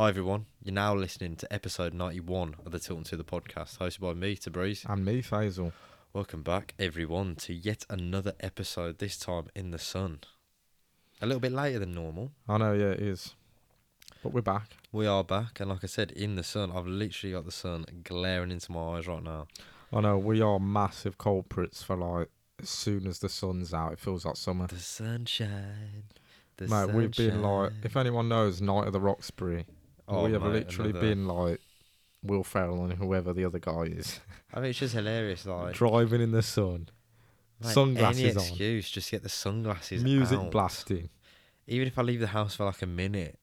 Hi everyone, you're now listening to episode 91 of the Tilton Two the podcast, hosted by me, Tabriz. And me, Faisal. Welcome back everyone to yet another episode, this time in the sun. A little bit later than normal. I know, yeah, it is. But we're back. We are back, and like I said, in the sun. I've literally got the sun glaring into my eyes right now. I know, we are massive culprits for like, as soon as the sun's out, it feels like summer. The sunshine. The Mate, we've been like, if anyone knows Night of the Roxbury, Oh, we have mate, literally another- been like Will Ferrell and whoever the other guy is, I mean, it's just hilarious. Like, driving in the sun, mate, sunglasses any on. excuse, just get the sunglasses on. music out. blasting. Even if I leave the house for like a minute,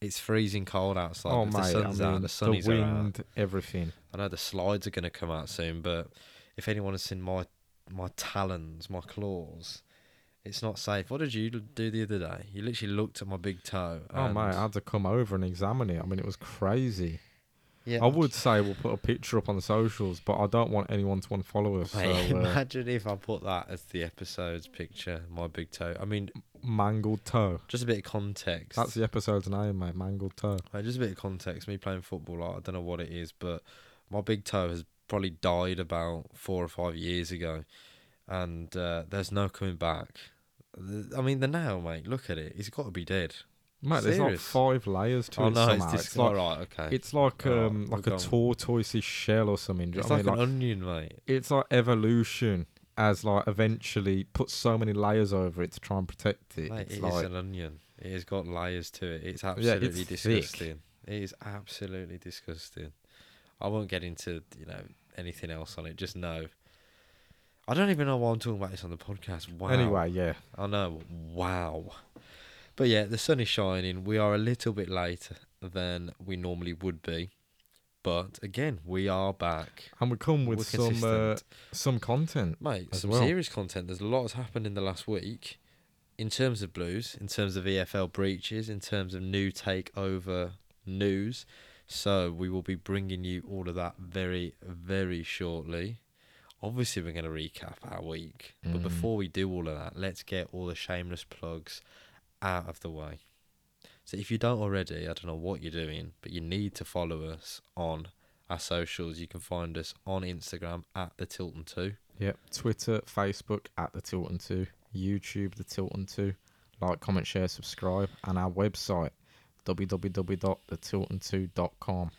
it's freezing cold outside. oh, but mate, the sun's I mean, out, the sunnies are out. wind, everything. I know the slides are going to come out soon, but if anyone has seen my my talons, my claws, it's not safe. What did you do the other day? You literally looked at my big toe. Oh, mate, I had to come over and examine it. I mean, it was crazy. yeah, I would say we'll put a picture up on the socials, but I don't want anyone to unfollow us. Mate, so, uh, imagine if I put that as the episode's picture, my big toe. I mean, mangled toe. just a bit of context. That's the episode's name, mate. Mangled toe. Mate, just a bit of context. Me playing football, like, I don't know what it is, but my big toe has probably died about four or five years ago, and uh, there's no coming back. I mean, the nail, mate. Look at it. He's got to be dead. Mate, there's like five layers to oh it no, somehow. it's It's, like right. Okay, it's like Alright, um like a tortoisey shell or something. it's like an mean? onion, mate. it's like evolution as like eventually put so many layers over it to try and protect it. Mate, it's it is like an onion. It has got layers to it. It's Yeah, absolutely it's thick. disgusting. It is absolutely disgusting. I won't get into you know anything else on it. Just know. I don't even know why I'm talking about this on the podcast. Wow. anyway, yeah. I know. Wow. But yeah, the sun is shining. We are a little bit later than we normally would be. But again, we are back. And we come with We're some uh, some content. Mate, some well. serious content. There's a lot has happened in the last week in terms of blues, in terms of EFL breaches, in terms of new takeover news. So we will be bringing you all of that very, very shortly. Obviously, we're going to recap our week. But Mm. before we do all of that, let's get all the shameless plugs out of the way. So if you don't already, I don't know what you're doing, but you need to follow us on our socials. You can find us on Instagram at the Tilton 2. Yep. Twitter, Facebook at the Tilton Two, YouTube the Tilton Two. Like, comment, share, subscribe, and our website www.thetilton2.com.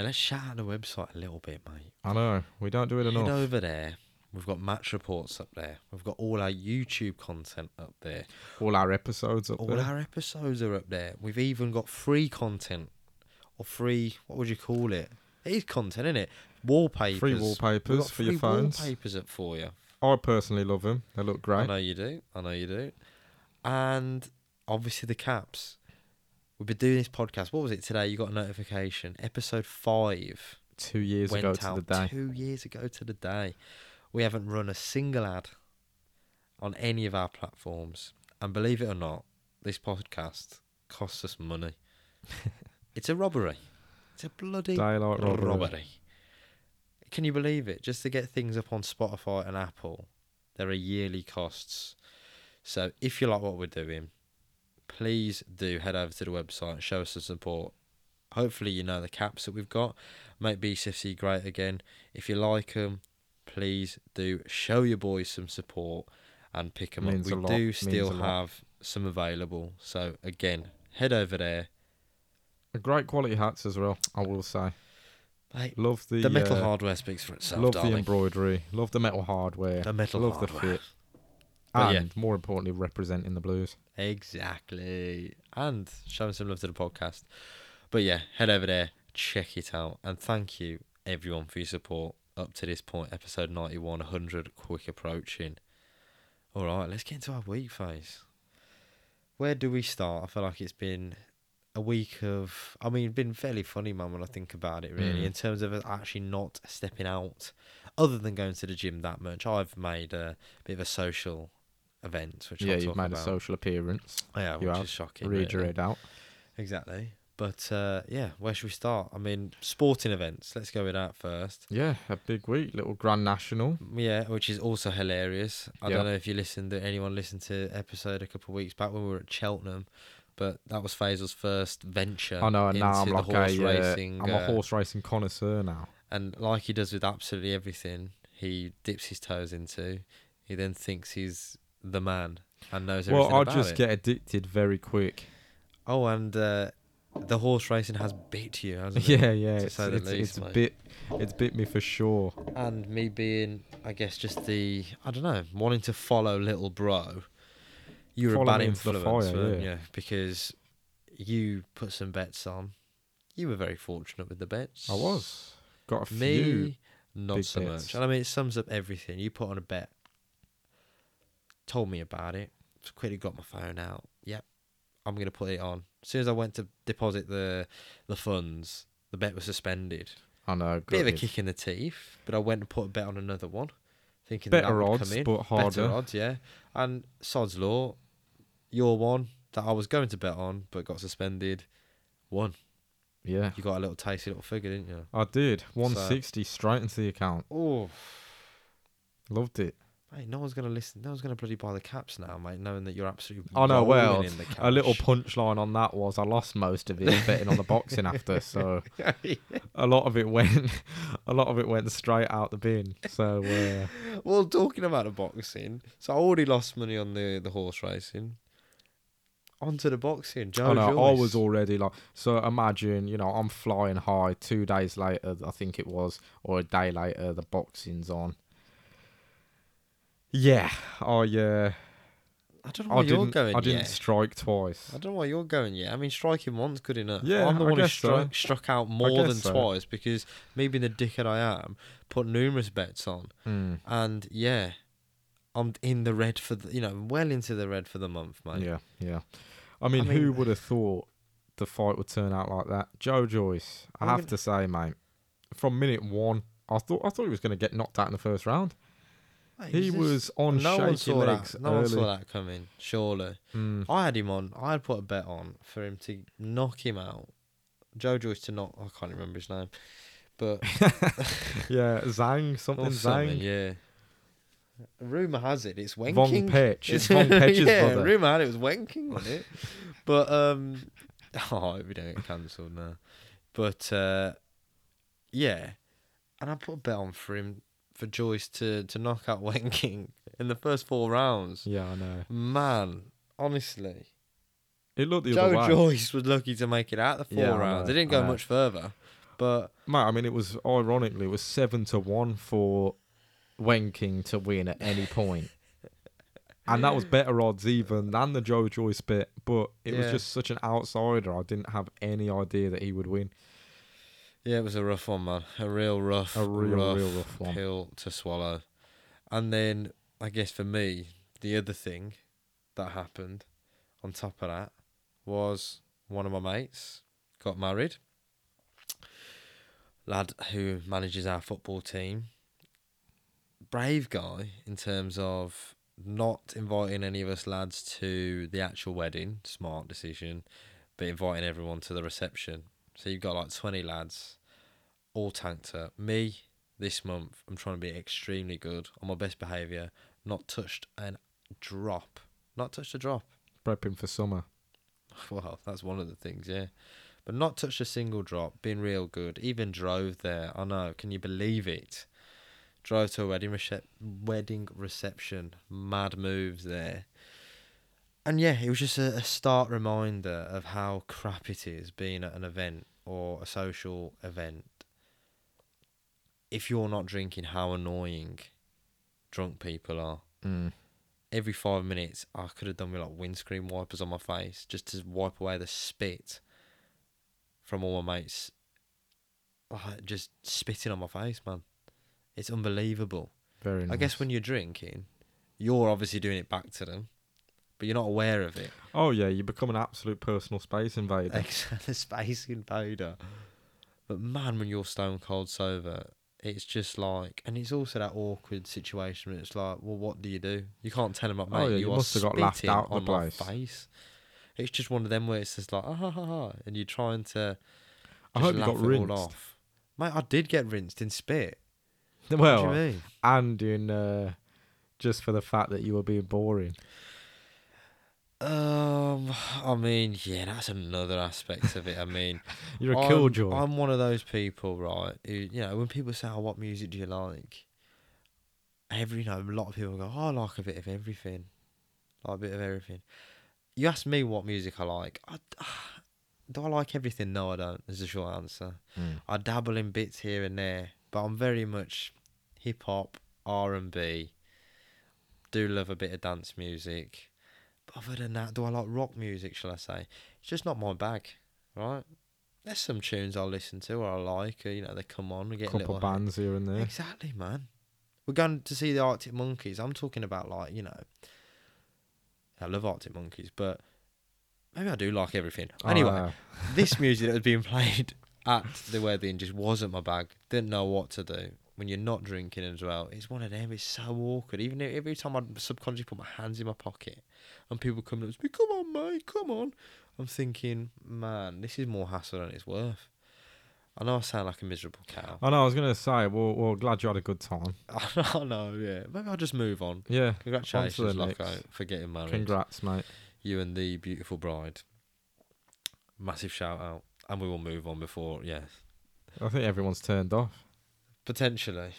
And let's shout out the website a little bit, mate. I know we don't do it Head enough. over there. We've got match reports up there. We've got all our YouTube content up there. All our episodes up All there. our episodes are up there. We've even got free content. Or free, what would you call it? It is content, isn't it? Wallpapers. Free wallpapers for your phones. Wallpapers up for you. I personally love them. They look great. I know you do. I know you do. And obviously the caps. We've been doing this podcast. What was it today? You got a notification. Episode five. Two years went ago to the day. two years ago to the day. We haven't run a single ad on any of our platforms, and believe it or not, this podcast costs us money. it's a robbery. It's a bloody Daylight robbery. robbery. Can you believe it? Just to get things up on Spotify and Apple, there are yearly costs. So if you like what we're doing, please do head over to the website and show us some support. Hopefully, you know the caps that we've got. Make BCFC great again. If you like them, please do show your boys some support and pick them Means up. We do still have some available. So again, head over there. Great quality hats as well. I will say. Mate, Love the, the metal uh, hardware speaks for itself, Love the embroidery. Love the metal hardware. The metal love hardware. the fit. But And yeah. more importantly, representing the blues. Exactly. And showing some love to the podcast. But yeah, head over there, check it out. And thank you, everyone, for your support up to this point. Episode 91, 100, quick approaching. All right, let's get into our week phase. Where do we start? I feel like it's been a week of, I mean, been fairly funny, man, when I think about it, really, Mm. in terms of actually not stepping out, other than going to the gym that much. I've made a bit of a social event, which yeah, I'll you've made about. a social appearance. Yeah, You which have. is shocking. Read your really. head out. Exactly. But uh, yeah, where should we start? I mean, sporting events. Let's go with that first. Yeah, a big week. Little Grand National. Yeah, which is also hilarious. I Yeah. don't know if you listened. Anyone listened to episode a couple of weeks back when we were at Cheltenham, but that was Faisal's first venture. I know, and now I'm like the horse a, uh, racing. I'm uh, a horse racing connoisseur now. and like he does with absolutely everything, he dips his toes into. He then thinks he's the man and knows everything Well, I about just it. get addicted very quick. Oh, and uh, the horse racing has bit you, hasn't it? Yeah, yeah, to it's, say the it's, least, it's mate. bit, it's bit me for sure. And me being, I guess, just the I don't know, wanting to follow little bro. You were a Follow bad me into the influence, fire, weren't yeah. you? Because you put some bets on. You were very fortunate with the bets. I was got a few. Me, not big so bets. much. And I mean, it sums up everything. You put on a bet, told me about it, just quickly got my phone out. Yep, I'm going to put it on. As soon as I went to deposit the the funds, the bet was suspended. I know. Bit of a kick in the teeth, but I went and put a bet on another one, thinking that, Better that would odds, come in. but harder. Better odds, yeah. And sod's law, your one that I was going to bet on but got suspended, won. Yeah, You got a little tasty little figure, didn't you? I did. 160 straight into the account. Oh, Loved it. Mate, no one's gonna listen. No one's gonna bloody buy the caps now, mate. Knowing that you're absolutely. oh no, well, in the A little punchline on that was I lost most of it betting on the boxing after, so a lot of it went, a lot of it went straight out the bin. So uh, well, talking about the boxing, so I already lost money on the the horse racing. Onto the boxing, Joe I know I was already like, so imagine, you know, I'm flying high. Two days later, I think it was, or a day later, the boxing's on. Yeah, I uh, I don't know I you're going I didn't strike twice. I don't know why you're going yet. I mean, striking once good enough. Yeah, I'm the I one who guess so. struck, struck out more than so. twice because me being the dickhead I am, put numerous bets on, Mm, and yeah, I'm in the red for the, you know, well into the red for the month, mate. yeah, yeah. I mean, mean- who would have thought the fight would turn out like that? Joe Joyce, I I'm have gonna- to say, mate, from minute one, I thought I thought he was going to get knocked out in the first round. Mate, He was on no one shaky saw legs that. No one early. saw that coming. Surely, Mm. I had him on. I had put a bet on for him to knock him out. Joe Joyce to knock. I can't remember his name, but Yeah, Zhang, something something. Zhang. Yeah. Rumor has it it's Von wanking. Pech. It's Von Pech's yeah, brother. rumor had it was wanking on it, but um, oh, we don't get cancelled now. But uh, yeah, and I put a bet on for him for Joyce to to knock out wanking in the first four rounds. Yeah, I know. Man, honestly, It looked the Joe other way. Joyce was lucky to make it out the four Yeah, rounds. know, It didn't go much further, but Mate, I mean, it was ironically, it was seven to one for Wenking to win at any point. And that was better odds even than the Joe Joyce bit, but it was just such an outsider. I didn't have any idea that he would win. Yeah, it was a rough one, man. A real rough, A real, rough, real rough one. pill to swallow. And then I guess for me, the other thing that happened on top of that was one of my mates got married. Lad who manages our football team. Brave guy in terms of not inviting any of us lads to the actual wedding, smart decision, but inviting everyone to the reception. So you've got like 20 lads, all tanked up. Me, this month, I'm trying to be extremely good on my best behaviour, not touched a drop. Not touched a drop. Prepping for summer. Well, that's one of the things, yeah. But not touched a single drop, been real good. Even drove there. I know, can you believe it? Drove to a wedding recep- wedding reception. Mad moves there. And yeah, it was just a, a stark reminder of how crap it is being at an event or a social event. If you're not drinking, how annoying drunk people are Mm. every five minutes I could have done with like windscreen wipers on my face just to wipe away the spit from all my mates like, just spitting on my face, man. It's unbelievable. Very nice. I guess when you're drinking, you're obviously doing it back to them, but you're not aware of it. Oh, yeah, you become an absolute personal space invader. Exactly, space invader. But man, when you're stone cold sober, it's just like, and it's also that awkward situation. Where it's like, well, what do you do? You can't tell them, like, mate, Oh, yeah, you, you must have got laughed out the on my place. face. It's just one of them where it's just like, ah, ha, ha, ha, and you're trying to. I hope you got rinsed. off. Mate, I did get rinsed in spit. Well, what do you mean? and in uh, just for the fact that you were being boring. Um, I mean, yeah, that's another aspect of it. I mean, You're a I'm, killjoy. I'm one of those people, right? Who, you know, when people say, "Oh, what music do you like?" Every, you know, a lot of people go, "Oh, I like a bit of everything, like a bit of everything." You ask me what music I like. I, do I like everything? No, I don't. Is the short answer. Mm. I dabble in bits here and there, but I'm very much hip hop, R and B. Do love a bit of dance music. Other than that, do I like rock music, shall I say? It's just not my bag, right? There's some tunes I'll listen to or I like, or, you know, they come on, we get a couple little bands here and there. Exactly, man. We're going to see the Arctic Monkeys. I'm talking about like, you know, I love Arctic Monkeys, but maybe I do like everything. Anyway, Uh, this music that was being played at the wedding just wasn't my bag. Didn't know what to do. When you're not drinking as well, it's one of them. It's so awkward. Even if- every time I subconsciously put my hands in my pocket, and people come up to me, "Come on, mate, come on," I'm thinking, man, this is more hassle than it's worth. I know I sound like a miserable cow. I know. I was gonna say. Well, well, glad you had a good time. I know, yeah. Maybe I'll just move on. Yeah. Congratulations, the Loco, uh, for getting married. Congrats, mate. You and the beautiful bride. Massive shout out. And we will move on before, yeah, I think everyone's turned off. Potentially.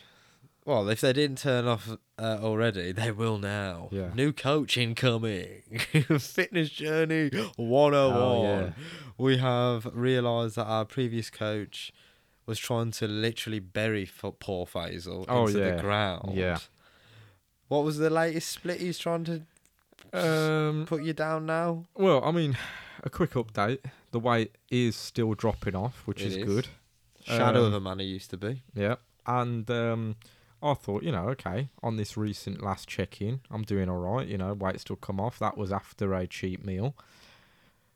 Well, if they didn't turn off uh, already, they will now. Yeah. New coach incoming. Fitness journey 101. Oh, yeah. We have realised that our previous coach was trying to literally bury poor Faisal Oh, into yeah. the ground. Yeah. What was the latest split he's trying to Um. put you down now? Well, I mean, a quick update. The weight is still dropping off, which is, is. good. Shadow of Um, a man he used to be. Yeah. And um, I thought, you know, okay, on this recent last check in, I'm doing all right. You know, weight still come off. That was after a cheap meal.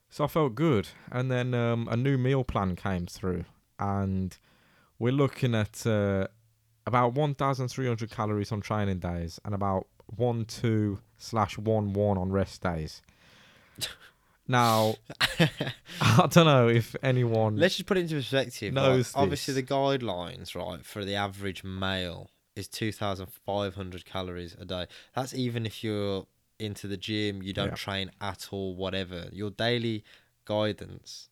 So I felt good. And then um, a new meal plan came through. And we're looking at uh, about 1,300 calories on training days and about 1 2 slash 1 1 on rest days. now, I don't know if anyone. Let's just put it into perspective. like, obviously, the guidelines, right, for the average male is 2,500 calories a day. That's even if you're into the gym, you don't Yeah. train at all, whatever. Your daily guidance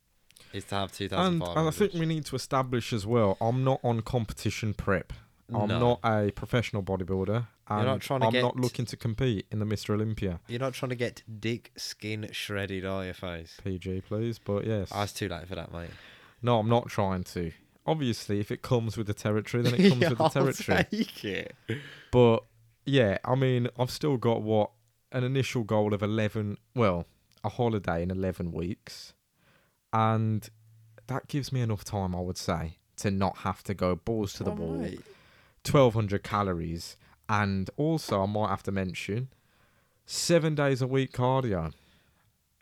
is to have and, 2,500. and I think we need to establish as well. I'm not on competition prep. I'm No. not a professional bodybuilder, and not trying to I'm not looking to compete in the Mr. Olympia. You're not trying to get dick skin shredded, are you, face? PG, please. But yes, oh, I was too late for that, mate. no, I'm not trying to. Obviously, if it comes with the territory, then it comes with the I'll territory. take it. But yeah, I mean, I've still got what an initial goal of 11, well, a holiday in 11 weeks. And that gives me enough time, I would say, to not have to go balls to the Oh, wall. mate. 1200 calories. And also, I might have to mention, seven days a week cardio.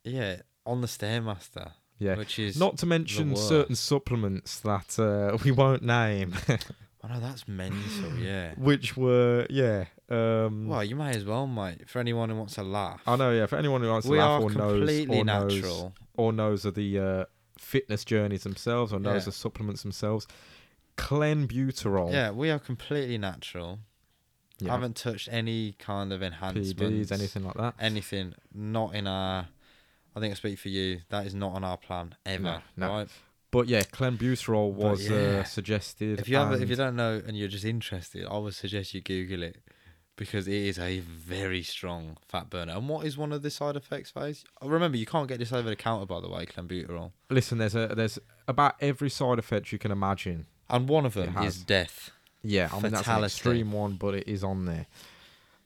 Yeah, on the Stairmaster. Yeah. Which is Not to mention certain supplements that uh, we won't name, I know that's mental, yeah. which were, yeah. Um, Well, you may as well, mate. For anyone who wants to laugh. I know, yeah. For anyone who wants to laugh or knows, or knows, or knows of the uh, fitness journeys themselves, or knows Yeah. the supplements themselves, clenbuterol. Yeah, we are completely natural. yeah. Haven't touched any kind of enhancements. PBs, anything like that. Anything. Not in our. I think I speak for you. That is not on our plan ever. No, no. Right. But yeah, clenbuterol was yeah. uh, suggested. If you have, if you don't know and you're just interested, I would suggest you Google it because it is a very strong fat burner. And what is one of the side effects, phase? Remember, you can't get this over the counter, by the way, clenbuterol. listen, there's a there's about every side effect you can imagine. And one of them is death. Yeah, I mean that's an extreme one, but it is on there.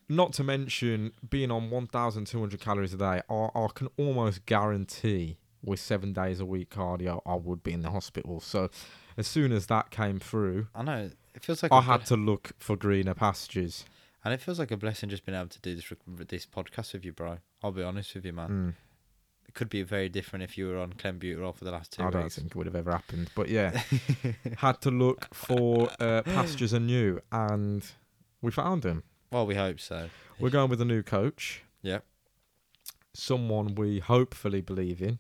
Not to mention being on 1,200 calories a day. I, I can almost guarantee with seven days a week cardio, I would be in the hospital. So as soon as that came through, I know. It feels like I had ble- to look for greener pastures. and it feels like a blessing just being able to do this this podcast with you, bro. I'll be honest with you, man. Mm, could be very different if you were on clenbuterol for the last two I don't think it would have ever happened. But yeah, had to look for uh, pastures anew, and we found them. Well, we hope so. We're going with a new coach. Yep. Someone we hopefully believe in.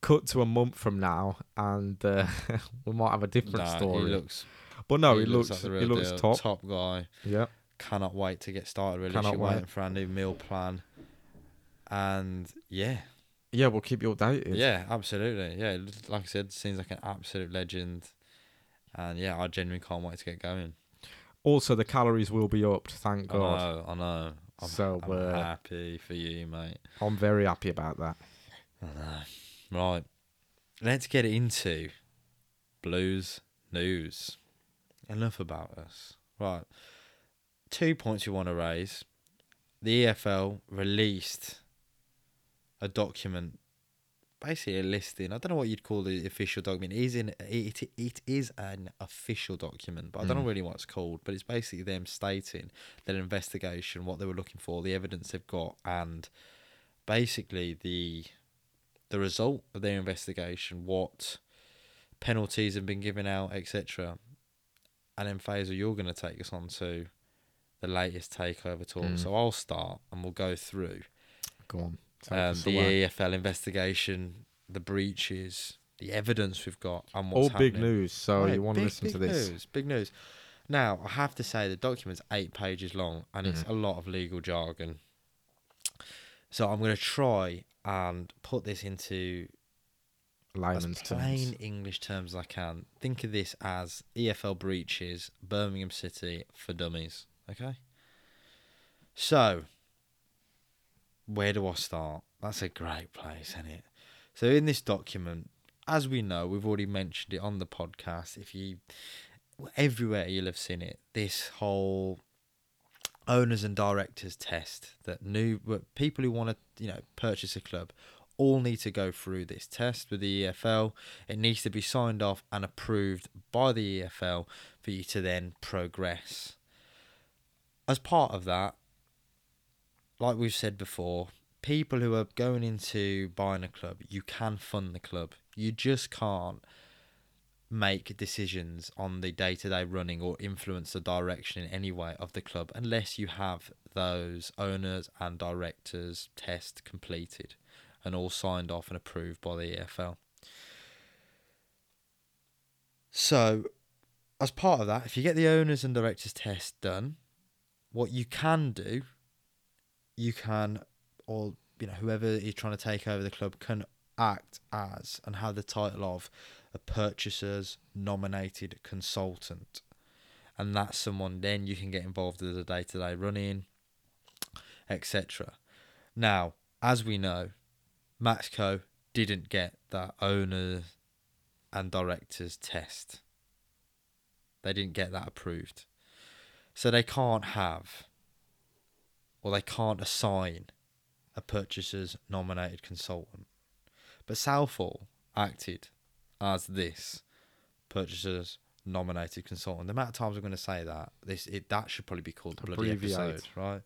Cut to a month from now, and uh, we might have a different Nah, story. He looks. but no, he, looks, like the he looks deal. top. Top guy. Yeah, Cannot wait to get started. Really, Cannot wait. waiting for our new meal plan. And yeah, Yeah, we'll keep you updated. yeah, absolutely. Yeah, like I said, seems like an absolute legend. And yeah, I genuinely can't wait to get going. Also, the calories will be upped. Thank I God. know, I know. I'm, So, I'm uh, happy for you, mate. I'm very happy about that. I know. Right. Let's get into blues news. Enough about us. Right. Two points you want to raise. The EFL released a document, basically a listing. I don't know what you'd call the official document. It is in it, it is an official document, but I don't know Mm. really what it's called. But it's basically them stating their investigation, what they were looking for, the evidence they've got, and basically the the result of their investigation, what penalties have been given out, etc. And then Faisal, you're going to take us on to the latest takeover talk. Mm. So I'll start and we'll go through Go on. Um, the. EFL investigation, the breaches, the evidence we've got, and All what's big news. So Right, you want to big, listen to this? News, big news. Now, I have to say the document's eight pages long and it's Mhm. a lot of legal jargon. So I'm going to try and put this into as Layman's plain terms. English terms as I can. Think of this as EFL breaches, Birmingham City for dummies. Okay? So, where do I start? That's a great place, isn't it? So, in this document, as we know, we've already mentioned it on the podcast. If you, everywhere you'll have seen it, this whole owners and directors test that new people who want to, you know, purchase a club all need to go through this test with the EFL. It needs to be signed off and approved by the EFL for you to then progress. As part of that, like we've said before, people who are going into buying a club, you can fund the club. You just can't make decisions on the day to day running or influence the direction in any way of the club unless you have those owners and directors test completed and all signed off and approved by the EFL. So, as part of that, if you get the owners and directors test done, what you can do, you can, or you know, whoever is trying to take over the club can act as and have the title of a purchaser's nominated consultant. And that's someone then you can get involved with the day to day running, etc. Now, as we know, Maxco didn't get that owner and directors test. They didn't get that approved. So they can't have or they can't assign a purchaser's nominated consultant. But Southall acted as this purchaser's nominated consultant. The amount of times I'm going to say that, this it that should probably be called the bloody episode, right?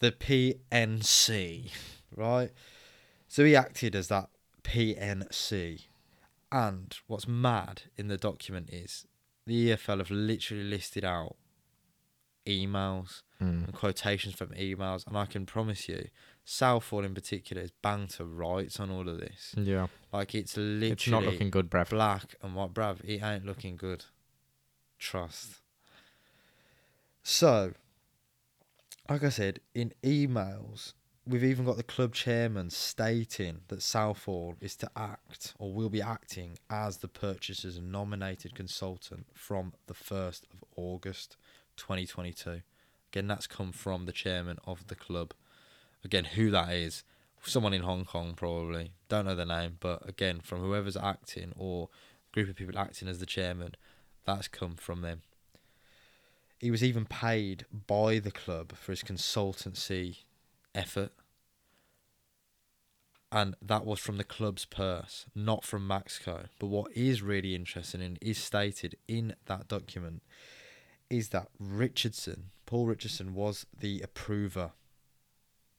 The PNC, right? So he acted as that PNC. And what's mad in the document is the EFL have literally listed out emails Mm. and quotations from emails, and I can promise you, Southall in particular is bound to rights on all of this. Yeah. Like it's literally It's not looking good, bruv. black and white, bruv. It ain't looking good. Trust. So, like I said, in emails, we've even got the club chairman stating that Southall is to act or will be acting as the purchaser's nominated consultant from the 1st of August 2022. Again, that's come from the chairman of the club. Again, who that is, someone in Hong Kong probably. Don't know the name, but again, from whoever's acting or group of people acting as the chairman, that's come from them. He was even paid by the club for his consultancy effort. And that was from the club's purse, not from Maxco. But what is really interesting and is stated in that document is that Richardson, Paul Richardson, was the approver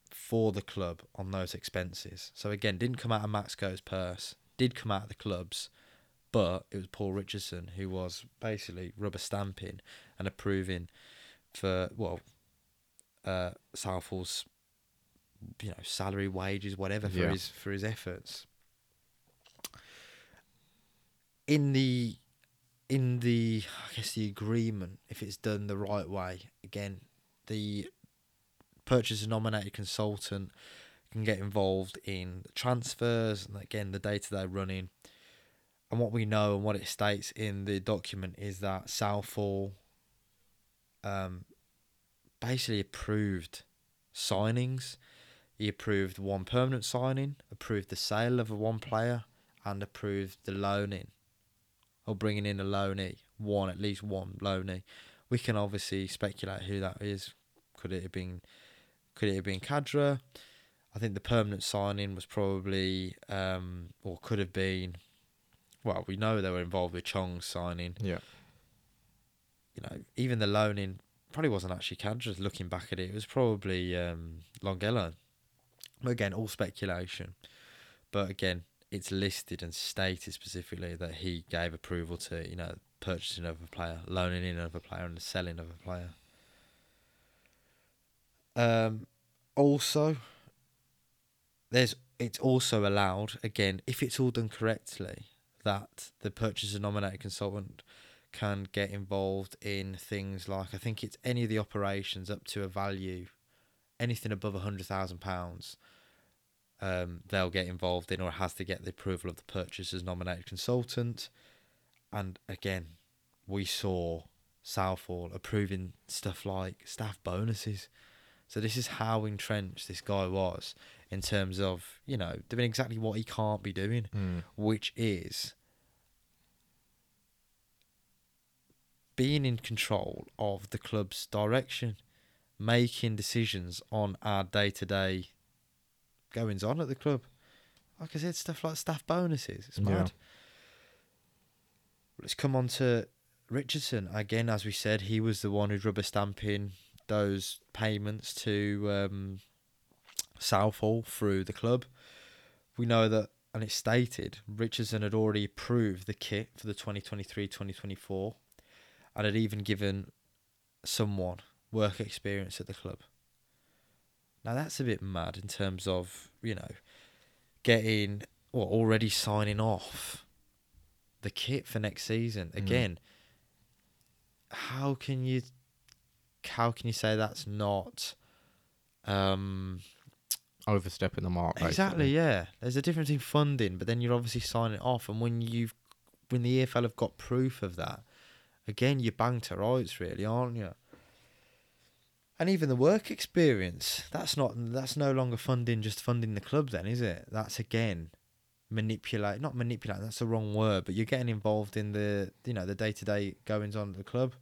for the club on those expenses. So again, didn't come out of Maxco's purse, did come out of the club's, but it was Paul Richardson who was basically rubber stamping and approving for well, uh, Southall's, you know, salary, wages, whatever for Yeah. his for his efforts. In the in the I guess the agreement, if it's done the right way, again, the purchaser nominated consultant can get involved in transfers and again the to day running. And what we know and what it states in the document is that Southall um, basically approved signings. He approved one permanent signing, approved the sale of a one player, and approved the loaning or bringing in a loanee, one at least one loanee. We can obviously speculate who that is. Could it have been? Could it have been Khadra? I think the permanent signing was probably, um, or could have been. Well, we know they were involved with Chong's signing. Yeah. You know, even the loaning probably wasn't actually Khadra's. Looking back at it, it was probably um, Longelo. But again, all speculation. But again, it's listed and stated specifically that he gave approval to, you know, purchasing of a player, loaning in of a player, and the selling of a player. Um, also, there's it's also allowed again if it's all done correctly that the purchaser nominated consultant can get involved in things like I think it's any of the operations up to a value, anything above a hundred thousand pounds. Um, they'll get involved in or has to get the approval of the purchaser's nominated consultant. And again, we saw Southall approving stuff like staff bonuses. So this is how entrenched this guy was in terms of, you know, doing exactly what he can't be doing, Mm. which is being in control of the club's direction, making decisions on our day to day goings on at the club. Like I said, stuff like staff bonuses. It's Yeah. mad. Let's come on to Richardson. Again, as we said, he was the one who'd rubber stamping those payments to um, Southall through the club. We know that, and it's stated, Richardson had already approved the kit for the 2023 2024 and had even given someone work experience at the club. Now, that's a bit mad in terms of, you know, getting or already signing off the kit for next season. Mm. Again, how can you how can you say that's not um Overstepping the mark. exactly basically. yeah there's a difference in funding but then you're obviously signing off and when you've when the EFL have got proof of that again you're banged to rights really aren't you and even the work experience that's not that's no longer funding just funding the club then is it? That's again manipulate not manipulate that's the wrong word but you're getting involved in the you know the day-to-day goings on at the club.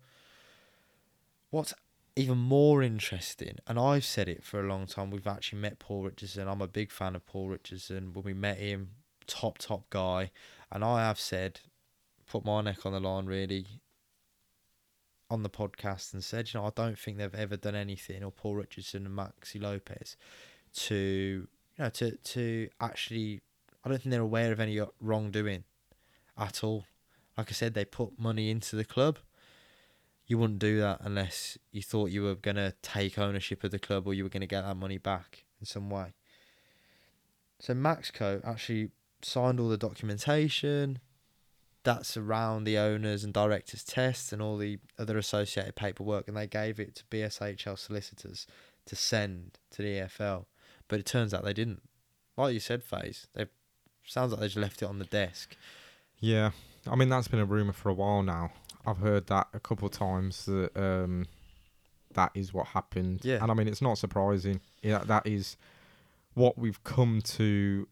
What's even more interesting and i've said it for a long time we've actually met paul richardson i'm a big fan of paul richardson when we met him top top guy and i have said put my neck on the line really on the podcast and said you know i don't think they've ever done anything or paul richardson and maxi lopez to you know to to actually I don't think they're aware of any wrongdoing at all. Like I said, they put money into the club. You wouldn't do that unless you thought you were going to take ownership of the club or you were going to get that money back in some way. So Maxco actually signed all the documentation that's around the owners and directors' tests and all the other associated paperwork, and they gave it to BSHL solicitors to send to the EFL. But it turns out they didn't. Like you said, Faze, they sounds like they just left it on the desk. Yeah, I mean that's been a rumor for a while now. I've heard that a couple of times that um, that is what happened. Yeah. and I mean it's not surprising. Yeah, that is what we've come to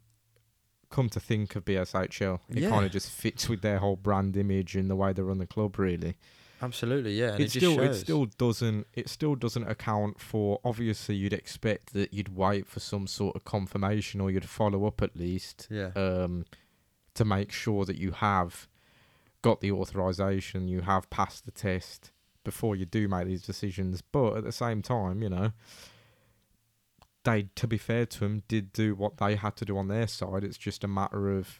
come to think of BSHL. It Yeah. kind of just fits with their whole brand image and the way they run the club. Really, Absolutely, yeah. And it it, still just it still doesn't it still doesn't account for. Obviously, you'd expect that you'd wait for some sort of confirmation or you'd follow up at least yeah, um, to make sure that you have got the authorization, you have passed the test before you do make these decisions. But at the same time, you know, they, to be fair to them, did do what they had to do on their side. It's just a matter of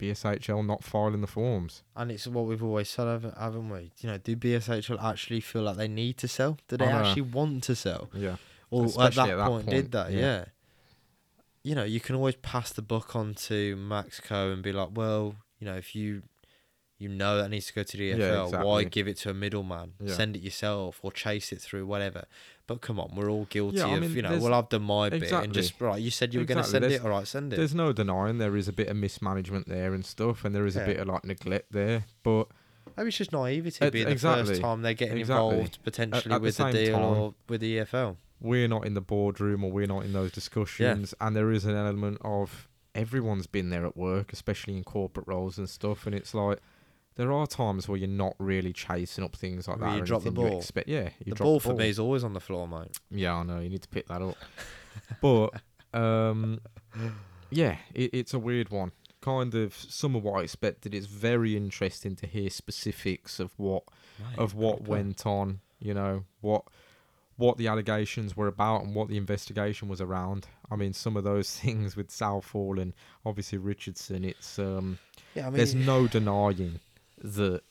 BSHL not filing the forms. and it's what we've always said, haven't- we? You know, do BSHL actually feel like they need to sell? Do they actually want to sell? Yeah. Or at Especially that, at that point, point, did that? yeah. Yeah. You know, you can always pass the buck on to Maxco and be like, well, you know, if you You know that needs to go to the Yeah, EFL. Why give it to a middleman? Yeah. Send it yourself or chase it through whatever. But come on, we're all guilty Yeah, I of you know. Well, I've done my bit and just right. You said you were going to send there's- it. All right, send it. There's no denying there is a bit of mismanagement there and stuff, and there is a bit of like neglect there. But Maybe it's just naivety being exactly. the first time they're getting Exactly. involved potentially at the with the, same deal time- or with the EFL. we're not in the boardroom or we're not in those discussions, and there is an element of everyone's been there at work, especially in corporate roles and stuff, and it's like. There are times where you're not really chasing up things like Where that. you or drop the anything ball. expect, yeah, you the drop ball the for me is always on the floor, mate. Yeah, I know. You need to pick that up. but um, yeah, it, it's a weird one. Kind of some of what I expected. It's very interesting to hear specifics of what of what went on. You know what what the allegations were about and what the investigation was around. I mean, some of those things with Southall and obviously Richardson. It's um, Yeah, I mean, there's no denying that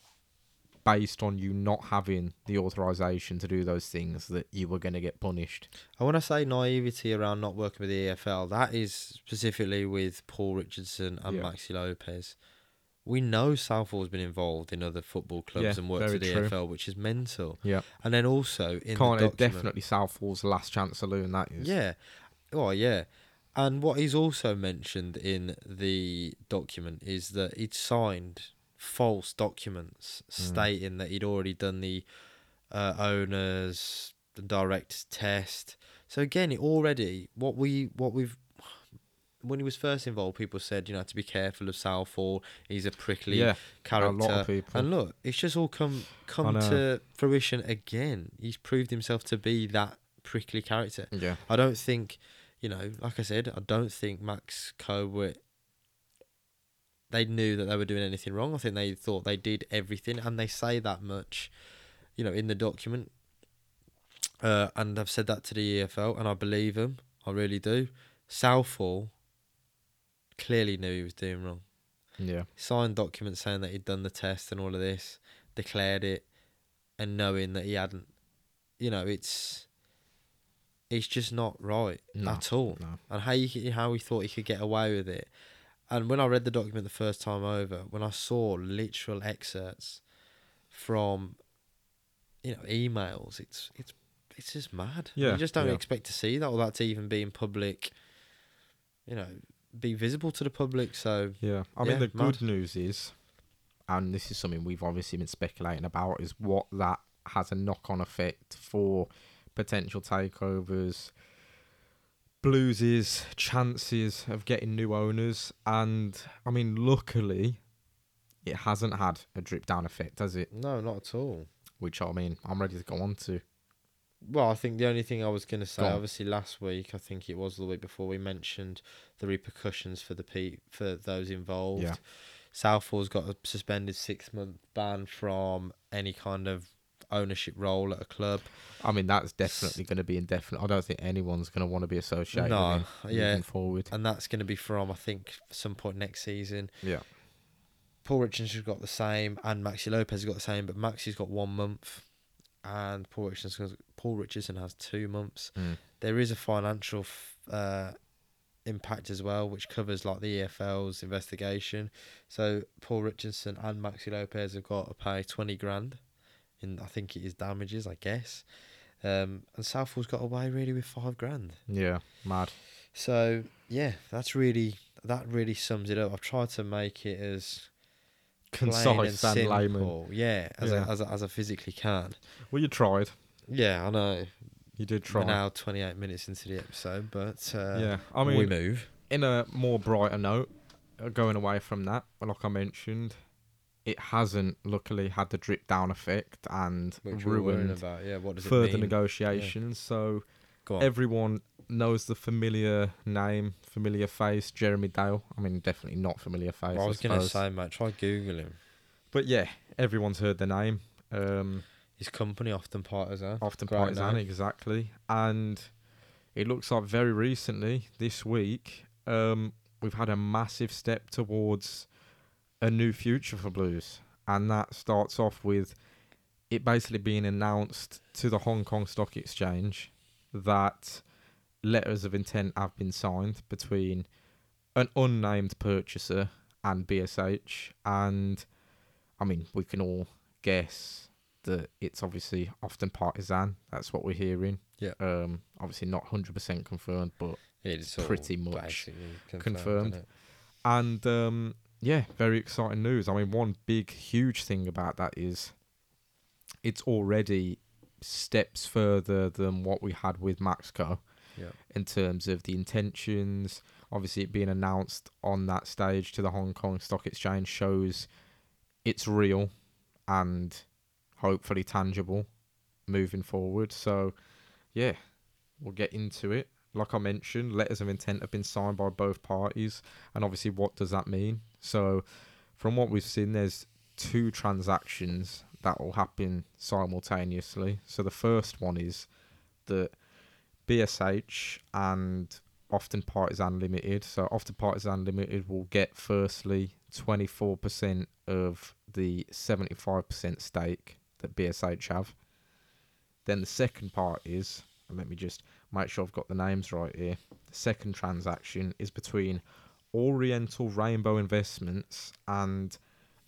based on you not having the authorization to do those things that you were going to get punished. I want to say naivety around not working with the EFL. That is specifically with Paul Richardson and Yeah. Maxi Lopez. We know Southall's been involved in other football clubs Yeah, and worked with the true. EFL, which is mental. Yeah. And then also in Can't the document, definitely Southall's last chance saloon that is. Yeah. Oh, yeah. And what he's also mentioned in the document is that he'd signed false documents Mm. stating that he'd already done the uh, owners, the direct test. So again, it already what we what we've when he was first involved, people said you know to be careful of Southall. He's a prickly Yeah, character. a lot of people. And look, it's just all come come to fruition again. He's proved himself to be that prickly character. yeah. I don't think, you know, like I said, I don't think Max Co were. They knew that they were doing anything wrong. I think they thought they did everything, and they say that much, you know, in the document. Uh, and I've said that to the EFL, and I believe them. I really do. Southall clearly knew he was doing wrong Yeah. signed documents saying that he'd done the test and all of this, declared it, and knowing that he hadn't, you know, it's it's just not right No, at all. no. And how you how he thought he could get away with it, and when I read the document the first time over, when I saw literal excerpts from, you know, emails, it's it's it's just mad. Yeah, you just don't yeah. expect to see that or that to even be in public. You know, be visible to the public. So Yeah. I Yeah, mean, the mad. good news is, and this is something we've obviously been speculating about, is what that has a knock on effect for potential takeovers, Blues' chances of getting new owners. And I mean, luckily, it hasn't had a drip down effect, has it? no, not at all. Which I mean, I'm ready to go on to. Well, I think the only thing I was going to say, obviously, last week, I think it was the week before, we mentioned the repercussions for the pe- for those involved. Yeah. Southall's got a suspended six month ban from any kind of ownership role at a club. I mean, that's definitely going to be indefinite. I don't think anyone's going to want to be associated No, with him yeah. moving forward. And that's going to be from, I think, some point next season. Yeah. Paul Richardson's got the same, and Maxi Lopez has got the same, but Maxi's got one month, and Paul Richardson Paul Richardson has two months. Mm. There is a financial uh, impact as well, which covers like the EFL's investigation. So Paul Richardson and Maxi Lopez have got to pay twenty grand, in I think it is damages, I guess. Um, and Southall's got away really with five grand. Yeah. Mad. So yeah, that's really that really sums it up. I've tried to make it as Concise and layman. simple, yeah, as Yeah. I, as I, as I physically can. Well, you tried. Yeah, I know. You did We're try. now twenty eight minutes into the episode, but uh, yeah. I mean, we move. in a more brighter note, uh, going away from that, like I mentioned, it hasn't luckily had the drip down effect and Which we we're worrying ruined. Yeah, what does it further negotiations. So everyone knows the familiar name, familiar face, Jeremy Dale. I mean, definitely not familiar face. I I was gonna say, mate, try Google him. but yeah, everyone's heard the name. Um, His company often partisan. often Great partisan, name. exactly. And it looks like very recently, this week, um, we've had a massive step towards a new future for Blues. And that starts off with it basically being announced to the Hong Kong Stock Exchange that letters of intent have been signed between an unnamed purchaser and BSH. And I mean, we can all guess that it's obviously Often Partisan. That's what we're hearing. Yeah. Um, obviously not hundred percent confirmed, but It's pretty much confirmed. it? and um, yeah, very exciting news. I mean, one big, huge thing about that is it's already steps further than what we had with Maxco Yeah. in terms of the intentions. Obviously, it being announced on that stage to the Hong Kong Stock Exchange shows it's real and hopefully tangible moving forward. So, yeah, we'll get into it. Like I mentioned, letters of intent have been signed by both parties, and obviously, what does that mean? So, from what we've seen, there's two transactions that will happen simultaneously. So, the first one is that BSH and Often Partisan Limited. So Often Partisan Limited will get firstly 24% of the 75% stake that BSH have. Then the second part is, and let me just make sure I've got the names right here. The second transaction is between Oriental Rainbow Investments and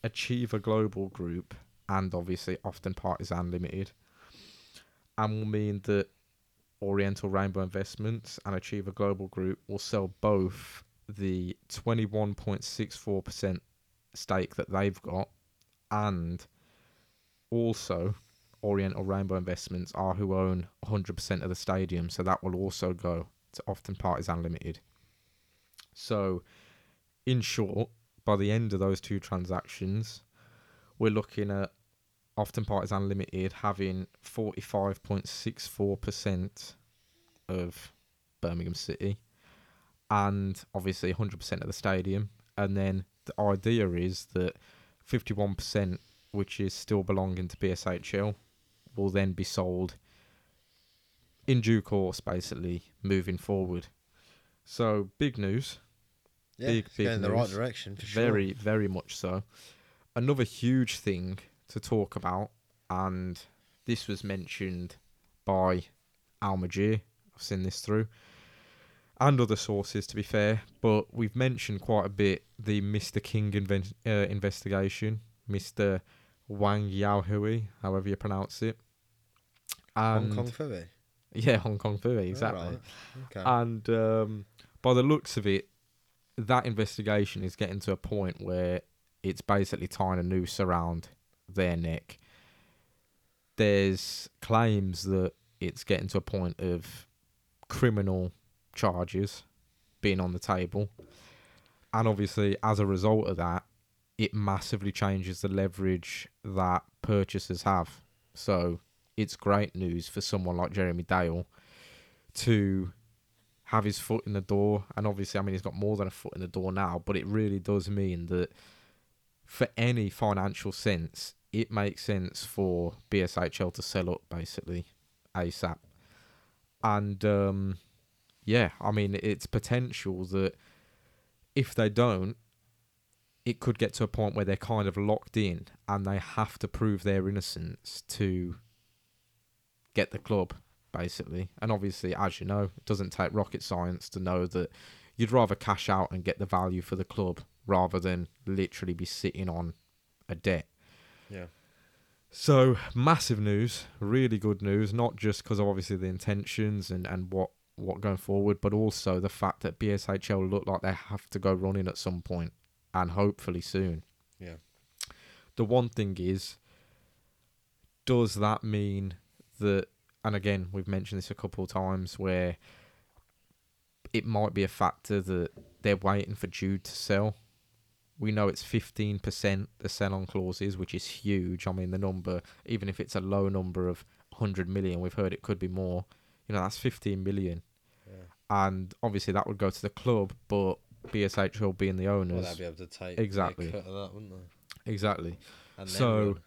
Achiever Global Group and obviously Often Partisan Limited. And will mean that Oriental Rainbow Investments and Achiever Global Group will sell both the 21.64% stake that they've got and also Oriental Rainbow Investments are who own 100% of the stadium, so that will also go to Often Partisan Limited. So, in short, by the end of those two transactions, we're looking at Often Partisan Limited having 45.64% of Birmingham City and obviously 100% of the stadium. And then the idea is that 51%, which is still belonging to BSHL, will then be sold in due course, basically, moving forward. So, big news. Yeah, Big, big going in the right direction for sure. Very, very much so. Another huge thing to talk about, and this was mentioned by Al Majir. I've seen this through, and other sources, to be fair. But we've mentioned quite a bit the Mr. King inven- uh, investigation, Mr. Wang Yaohui, however you pronounce it. Hong Kong Philly. yeah, Hong Kong Philly, exactly. Alright, Okay. And um, by the looks of it, that investigation is getting to a point where it's basically tying a noose around their neck. There's claims that it's getting to a point of criminal charges being on the table. And obviously, as a result of that, it massively changes the leverage that purchasers have. So it's great news for someone like Jeremy Dale to have his foot in the door. And obviously, I mean, he's got more than a foot in the door now, but it really does mean that for any financial sense, it makes sense for BSHL to sell up basically ASAP. And um, yeah, I mean, it's potential that if they don't, it could get to a point where they're kind of locked in and they have to prove their innocence to get the club, basically. And obviously, as you know, it doesn't take rocket science to know that you'd rather cash out and get the value for the club rather than literally be sitting on a debt. yeah. So massive news, really good news. Not just because of obviously the intentions and and what what going forward, but also the fact that BSHL look like they have to go running at some point, and hopefully soon. Yeah. The one thing is, does that mean that? And again, we've mentioned this a couple of times where it might be a factor that they're waiting for Jude to sell. We know it's 15% the sell on clauses, which is huge. I mean, the number, even if it's a low number of 100 million, we've heard it could be more. You know, that's 15 million. yeah. And obviously that would go to the club, but BSHL being the Well, owners. they'd be able to take Exactly. a cut of that, wouldn't they? exactly. And So-.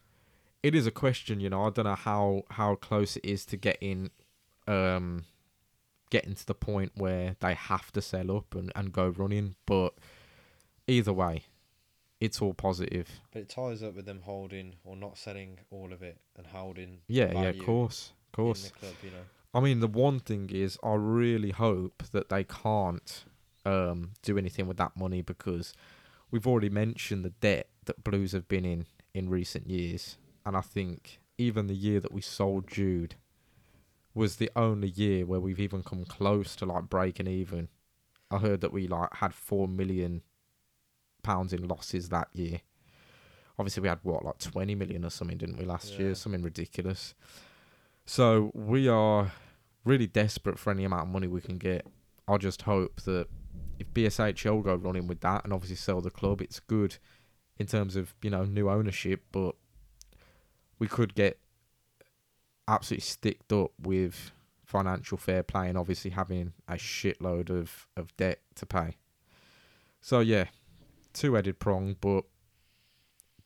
It is a question, you know. I don't know how, how close it is to getting um getting to the point where they have to sell up and, and go running, but either way, it's all positive. but it ties up with them holding or not selling all of it and holding. Yeah, yeah, of course. Of course. club, you know. I mean, the one thing is, I really hope that they can't um, do anything with that money because we've already mentioned the debt that Blues have been in in recent years, and I think even the year that we sold Jude was the only year where we've even come close to like breaking even. I heard that we like had four million pounds in losses that year. Obviously, we had what like twenty million or something, didn't we, last Yeah. year? Something ridiculous. So we are really desperate for any amount of money we can get. I just hope that if BSHL go running with that and obviously sell the club, it's good in terms of you know new ownership, but we could get absolutely sticked up with financial fair play and obviously having a shitload of, of debt to pay. So yeah, two headed prong, but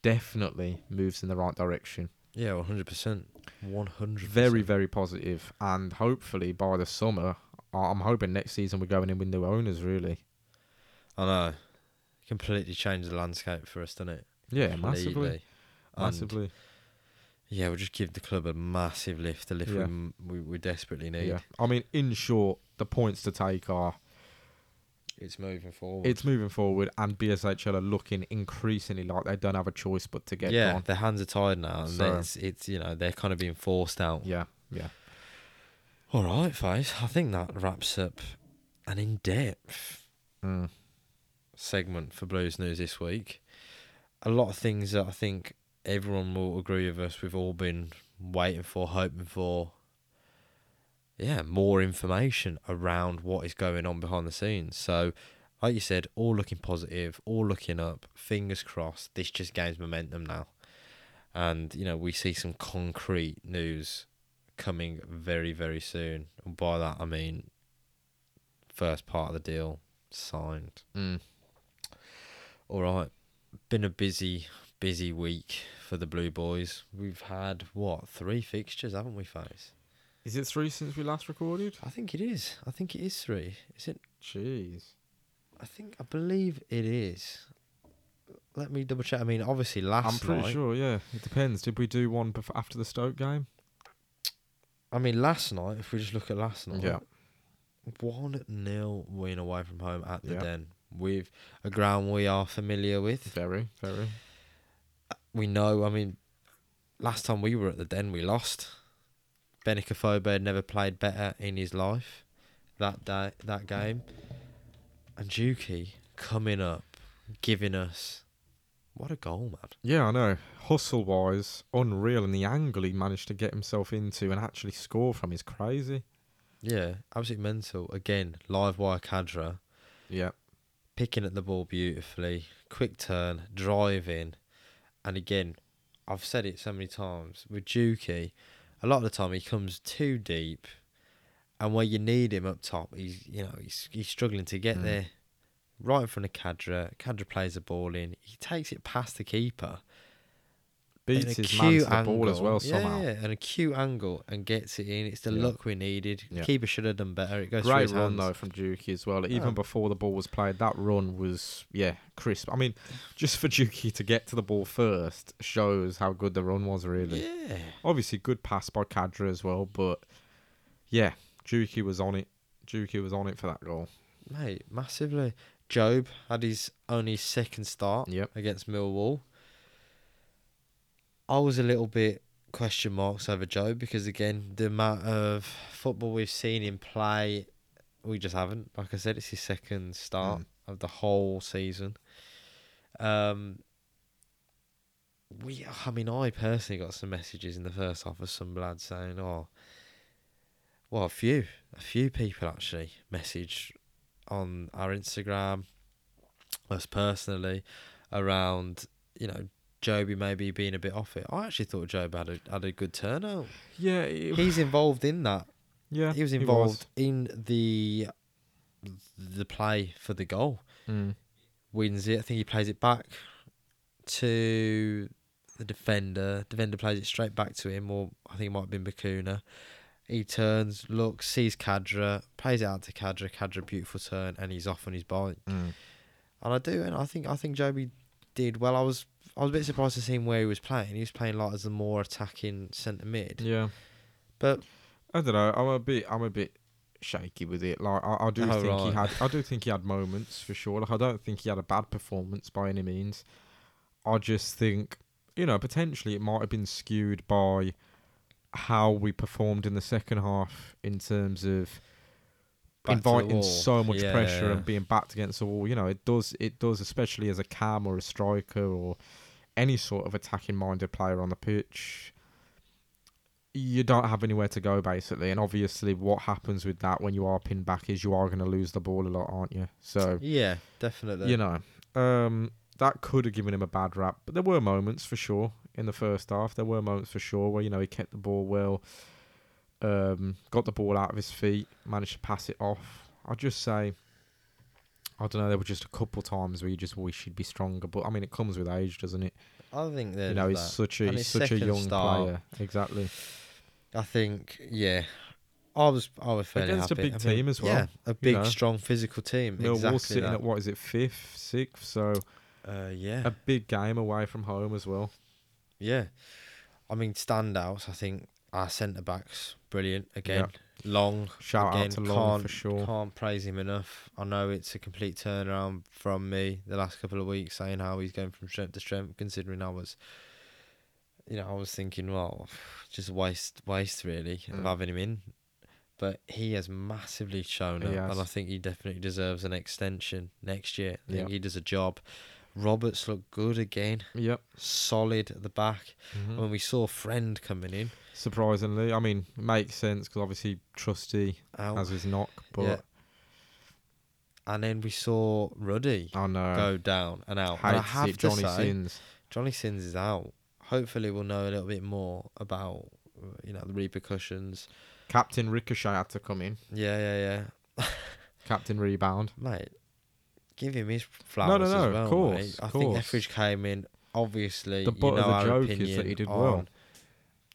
definitely moves in the right direction. Yeah, one hundred percent, one hundred. Very, very positive, and hopefully by the summer, I'm hoping next season we're going in with new owners. Really, I know. Completely changed the landscape for us, doesn't it? yeah, massively, And, massively. Yeah, we'll just give the club a massive lift, a lift Yeah. we, we desperately need. Yeah, I mean, in short, the points to take are It's moving forward. it's moving forward, and BSHL are looking increasingly like they don't have a choice but to get yeah, their hands are tied now, and So- it's it's you know they're kind of being forced out. Yeah, yeah. All right, Face. I think that wraps up an in-depth Mm. segment for Blues News this week. A lot of things that I think everyone will agree with us. We've all been waiting for, hoping for. Yeah, more information around what is going on behind the scenes. So, like you said, all looking positive, all looking up. Fingers crossed. This just gains momentum now, and you know we see some concrete news coming very, very soon. And by that I mean first part of the deal signed. Mm. All right. Been a busy, busy week for the Blue Boys. We've had what three fixtures, haven't we, Face? Is it three since we last recorded? I think it is. I think it is three. Is it? Jeez. I think I believe it is. Let me double check. I mean, obviously last I'm pretty night. sure, yeah. It depends. Did we do one before, after the Stoke game? I mean, last night. If we just look at last night, Yeah. one 0 win away from home at the Yeah. Den with a ground we are familiar with. Very, very. We know. I mean, last time we were at the Den, we lost. Benik Afobe had never played better in his life that day, that game, and Juki coming up, giving us what a goal, man! Yeah, I know. Hustle wise, unreal, and the angle he managed to get himself into and actually score from is crazy. Yeah, absolutely mental. Again, live wire Khadra Yeah. picking at the ball beautifully, quick turn, driving, and again, I've said it so many times with Juki. A lot of the time, he comes too deep, and where you need him up top, he's you know he's he's struggling to get Mm. there. Right in front of Khadra, Khadra plays the ball in. He takes it past the keeper. Beats his man to the ball as well angle. somehow. Yeah, and a cute angle and gets it in. It's the Yeah. luck we needed. Yeah. Keeper should have done better. It goes through Great his run hands. though from Juki as well. Even Oh. before the ball was played, that run was yeah crisp. I mean, just for Juki to get to the ball first shows how good the run was. Really, Yeah. obviously good pass by Khadra as well, but yeah, Juki was on it. Juki was on it for that goal. Mate, massively. Jobe had his only second start Yep. against Millwall. I was a little bit question marks over Jobe because again, the amount of football we've seen him play, we just haven't. Like I said, it's his second start Mm. of the whole season. Um, we, I mean, I personally got some messages in the first half of some lads saying, "Oh, well, a few, a few people actually messaged on our Instagram, us personally, around you know Joby maybe being a bit off it. I actually thought Jobe had a had a good turnout. Yeah, it, He's involved in that. yeah, He was involved in the the play for the goal. Mm. Wins it. I think he plays it back to the defender. Defender plays it straight back to him, or I think it might have been Bacuna. He turns, looks, sees Khadra, plays it out to Khadra. Khadra, beautiful turn, and he's off on his bike. Mm. And I do, and I think I think Joby did well. I was I was a bit surprised to see him where he was playing. He was playing like as a more attacking centre mid, Yeah, but I don't know. I'm a bit. I'm a bit shaky with it. Like I, I do Oh, think he had. I do think he had moments for sure. Like I don't think he had a bad performance by any means. I just think you know, potentially it might have been skewed by how we performed in the second half in terms of Back to the inviting so much Yeah, pressure yeah. and being backed against the wall. You know, it does it does especially as a cam or a striker or any sort of attacking minded player on the pitch. You don't have anywhere to go basically, and obviously, what happens with that when you are pinned back is you are going to lose the ball a lot, aren't you? So Yeah, definitely. you know, um, that could have given him a bad rap. But there were moments for sure in the first half. There were moments for sure where you know he kept the ball well, um, got the ball out of his feet, managed to pass it off. I'd just say, I don't know. There were just a couple times where you just wish he'd be stronger. But I mean, it comes with age, doesn't it? I think there's you know, he's that. such a And he's such a young start, player. Exactly. I think, yeah. I was, I was fairly Against a big I team as well, Yeah, a big, know. strong, physical team. Millwall exactly sitting that. at what is it, fifth, sixth? So Uh, yeah, a big game away from home as well. yeah. I mean, standouts. I think our centre backs brilliant again. Long, Shout again, out to Long can't, for sure. Can't praise him enough. I know it's a complete turnaround from me the last couple of weeks, saying how he's going from strength to strength. Considering I was, you know, I was thinking, well, just waste, waste really of Mm. having him in. But he has massively shown He up, and. I think he definitely deserves an extension next year. I think Yeah. he does a job. Roberts looked good again, Yep. solid at the back. Mhm. When we saw Friend coming in, Surprisingly, I mean, makes sense because obviously Trusty out, has his knock, but Yeah. and then we saw Ruddy I know. go down and out. Hate And I have to Johnny say, Sins. Johnny Sins is out. Hopefully, we'll know a little bit more about you know the repercussions. Captain Ricochet had to come in. Yeah, yeah, yeah, Captain Rebound. mate. Give him his flowers no, no, no, of well, course, mate. I of think course. Etheridge came in. Obviously, The you butt know of the joke is that he did on, well.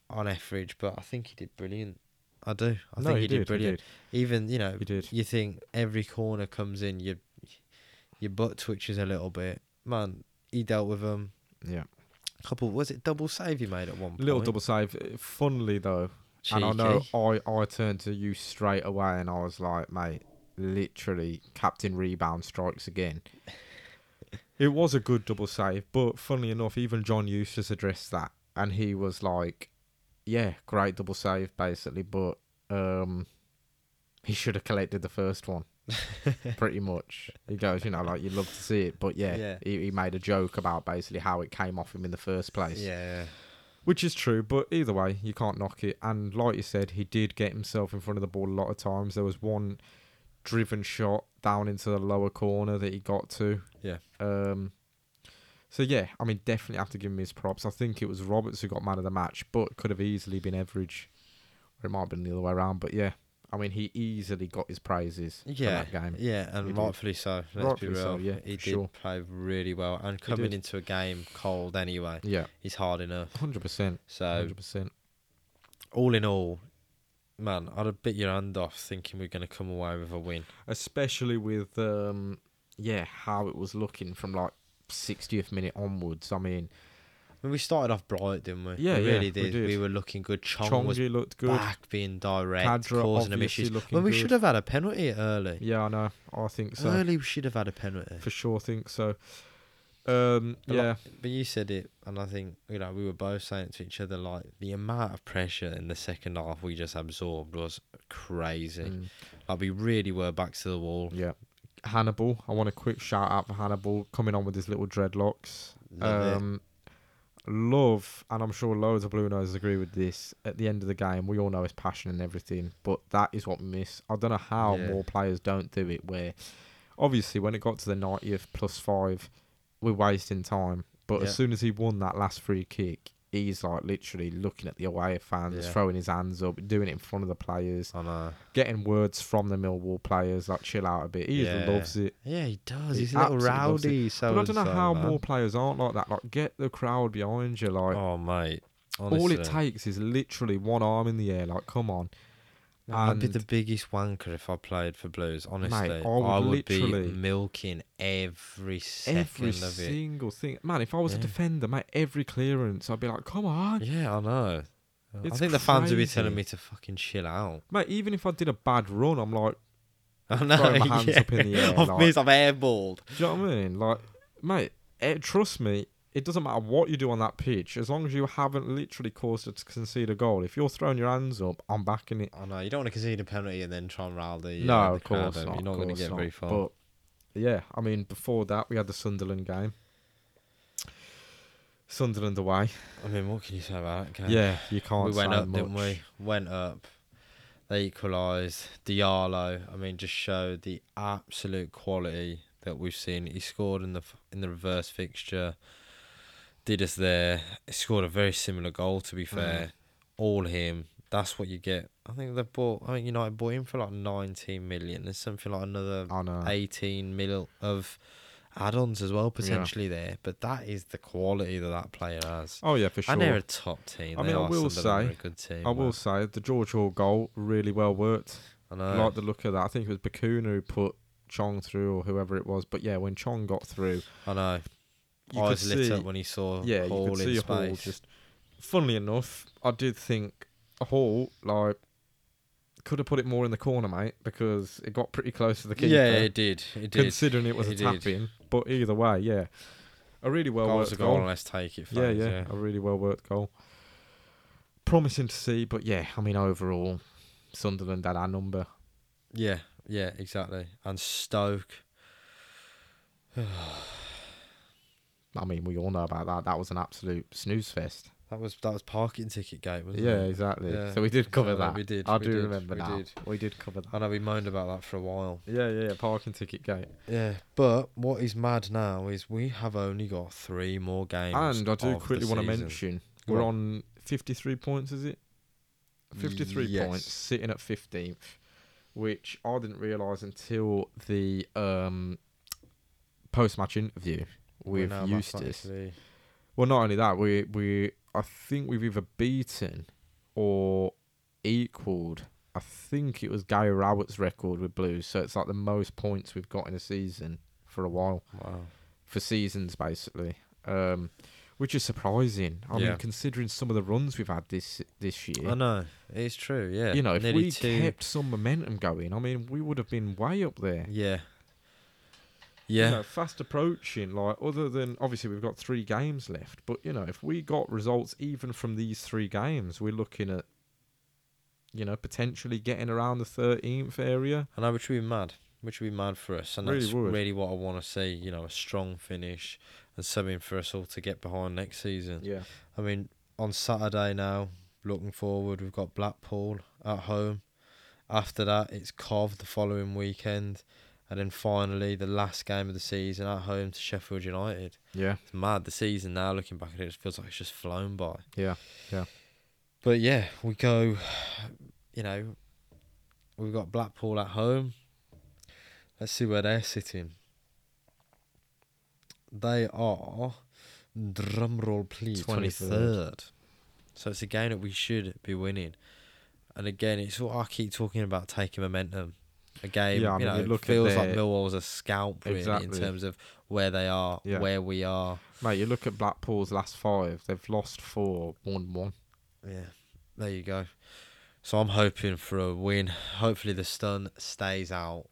on Etheridge, but I think he did brilliant. I do. I no, think he, he, did, brilliant. He Even you know. He did. you think every corner comes in, your your butt twitches a little bit. Man, he dealt with them. Yeah. Couple was it double save he made at one point? Little double save. Uh, Funnily though, Cheeky. and I know I, I turned to you straight away and I was like, mate, literally Captain Rebound strikes again. it was a good double save, but funnily enough, even John Eustace addressed that and he was like, Yeah, great double save basically, but um he should have collected the first one. pretty much. He goes, you know, like you'd love to see it, but yeah, Yeah. He, he made a joke about basically how it came off him in the first place. Yeah, Which is true, but either way, you can't knock it. And like you said, he did get himself in front of the ball a lot of times. There was one driven shot down into the lower corner that he got to. Yeah. Um. So yeah, I mean, definitely have to give him his props. I think it was Roberts who got man of the match, but could have easily been Etheridge, or it might have been the other way around. But yeah, I mean, he easily got his praises yeah, that game. yeah, and He did. rightfully so. Let's Rightfully be so, real. yeah, he did sure. play really well, and coming into a game cold anyway, Yeah, he's hard enough. hundred percent, So hundred percent. all in all, man, I'd have bit your hand off thinking we're going to come away with a win. especially with um yeah how it was looking from like 60th minute onwards i mean I mean, we started off bright, didn't we? Yeah, we yeah, really we did. did. We were looking good. Chong was chongi looked good back, being direct, Khadra causing obviously issues. When we good. should have had a penalty early. yeah i know i think so Early, we should have had a penalty. for sure think so um lot- yeah But you said it, and I think you know we were both saying it to each other like the amount of pressure in the second half we just absorbed was crazy. mm, Like we really were back to the wall. yeah hannibal i want a quick shout out for hannibal coming on with his little dreadlocks Love um love and i'm sure loads of blue noses agree with this at the end of the game we all know his passion and everything but that is what we miss i don't know how Yeah. more players don't do it where obviously when it got to the 90th plus five we're wasting time but Yeah. as soon as he won that last free kick he's like literally looking at the away fans Yeah. throwing his hands up doing it in front of the players I know. getting words from the millwall players like chill out a bit he Yeah. loves it Yeah, he does. He He's a little absolutely loves it. rowdy. So but I don't know so, uh, how man. more players aren't like that. Like, get the crowd behind you. Like, Oh mate, all it takes is literally one arm in the air. Like, come on, I'd be the biggest wanker if I played for Blues. Honestly, I would literally- be milking every second every of it. single thing. Man, if I was a Yeah. defender, mate, every clearance, I'd be like, come on, Yeah, I know. I It's think the fans would be telling me to fucking chill out. mate. Even if I did a bad run, I'm like, I know. Throwing my hands yeah. up in the air, I've like- missed. I've airballed. do you know what I mean? Like, mate, eh, trust me. It doesn't matter what you do on that pitch, as long as you haven't literally caused it to concede a goal. If you're throwing your hands up, I'm backing it. I know you don't want to concede a penalty and then try and rile the uh, no, the of course not. You're not going to get not. very far. But yeah, I mean, before that, we had the Sunderland game. Sunderland away. I mean, what can you say about that? Can Yeah, you can't. we went up, much. didn't we? Went up. They equalised. Diallo, I mean, just showed the absolute quality that we've seen. He scored in the in the reverse fixture. Did us there. He scored a very similar goal. To be mm. fair, all him. That's what you get. I think they bought. I think United bought him for like 19 million. There's something like another. 18 mil of add-ons as well potentially there. But that is the quality that that player has. Oh yeah, for sure. And they're a top team. I They mean, I will say- a good team. I will say the George Hall goal really well worked. I know. like the look of that. I think it was Bacuna who put Chong through or whoever it was. But yeah, when Chong got through, I know. You could Eyes lit see, up when he saw yeah, you Hall could in see space. Hall just. Funnily enough, I did think a Hall like could have put it more in the corner, mate, because it got pretty close to the keeper. yeah, it did. It did. considering it was It a did. tap in. But either way, yeah, a really well Goal's a worked goal, goal. let's take it. Yeah, Fans, yeah, a really well worked goal. Promising to see, but yeah, I mean overall, Sunderland had our number. yeah, yeah, exactly. And Stoke. I mean, we all know about that. That was an absolute snooze fest. That was that was parking ticket gate, wasn't Yeah, it? exactly. Yeah, exactly. So we did cover exactly, that. we did, I we do did, remember we now. did. We did cover that. I know we moaned about that for a while. Yeah, yeah, parking ticket gate. Yeah, but what is mad now is we have only got three more games. And I do quickly want to mention we're on. on 53 points, is it? 53 Yes. points, sitting at 15th, which I didn't realise until the um, post match interview with now Eustace. Well, not only that, we we I think we've either beaten or equalled. I think it was Gary Rowett's record with Blues, so it's like the most points we've got in a season for a while Wow. for seasons basically, um, which is surprising. I Yeah. mean, considering some of the runs we've had this this year, I know it's true. Yeah, you know, if Nearly we two. kept some momentum going, I mean, we would have been way up there. Yeah. You Yeah. know, fast approaching. Like other than obviously we've got three games left, but you know, if we got results even from these three games, we're looking at, you know, potentially getting around the thirteenth area. And I know, which would be mad. Which would be mad for us, and Really that's would. really what I want to see. You know, a strong finish and something for us all to get behind next season. Yeah. I mean, on Saturday now, looking forward, we've got Blackpool at home. After that, it's Cov the following weekend, and then finally the last game of the season at home to Sheffield United. Yeah. It's mad. The season now, looking back at it, it feels like it's just flown by. Yeah. Yeah. But yeah, we go. You know, we've got Blackpool at home. Let's see where they're sitting. They are, drumroll please, 23rd. 23rd. So it's a game that we should be winning. And again, it's what I keep talking about taking momentum. A game, Yeah, I you mean, know, you look it feels like their- Millwall's a scalp really Exactly. in terms of where they are, Yeah. where we are. Mate, you look at Blackpool's last five; they've lost four, won one. Yeah, there you go. So I'm hoping for a win. Hopefully the stun stays out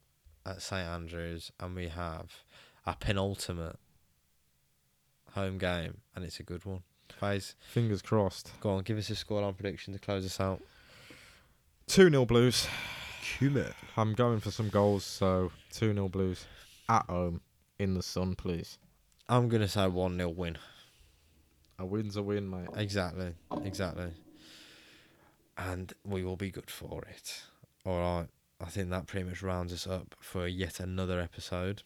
at St Andrews, and we have a penultimate home game, and it's a good one. Faze, Fingers crossed. go on, give us a scoreline prediction to close us out. Two 0 Blues. I'm going for some goals, so two 0 Blues at home in the sun, please. I'm gonna say one 0 win. A win's a win, mate. Exactly, exactly. And we will be good for it. All right. I think that pretty much rounds us up for yet another episode.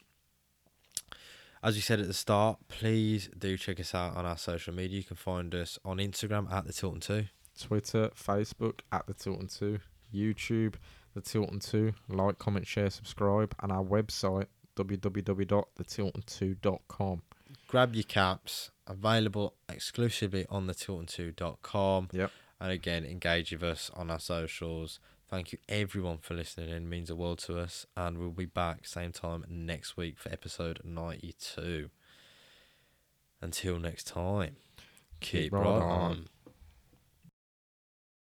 As we said at the start, please do check us out on our social media. You can find us on Instagram at the Tilton Two. Twitter, Facebook at the Tilton Two, YouTube the Tilton Two. Like, comment, share, subscribe, and our website www.thetilton2.com. Grab your caps, available exclusively on the Tilton2.com. Yep. And again, engage with us on our socials. Thank you everyone for listening. It means the world to us. And we'll be back same time next week for episode 92. Until next time, keep, right right on. on.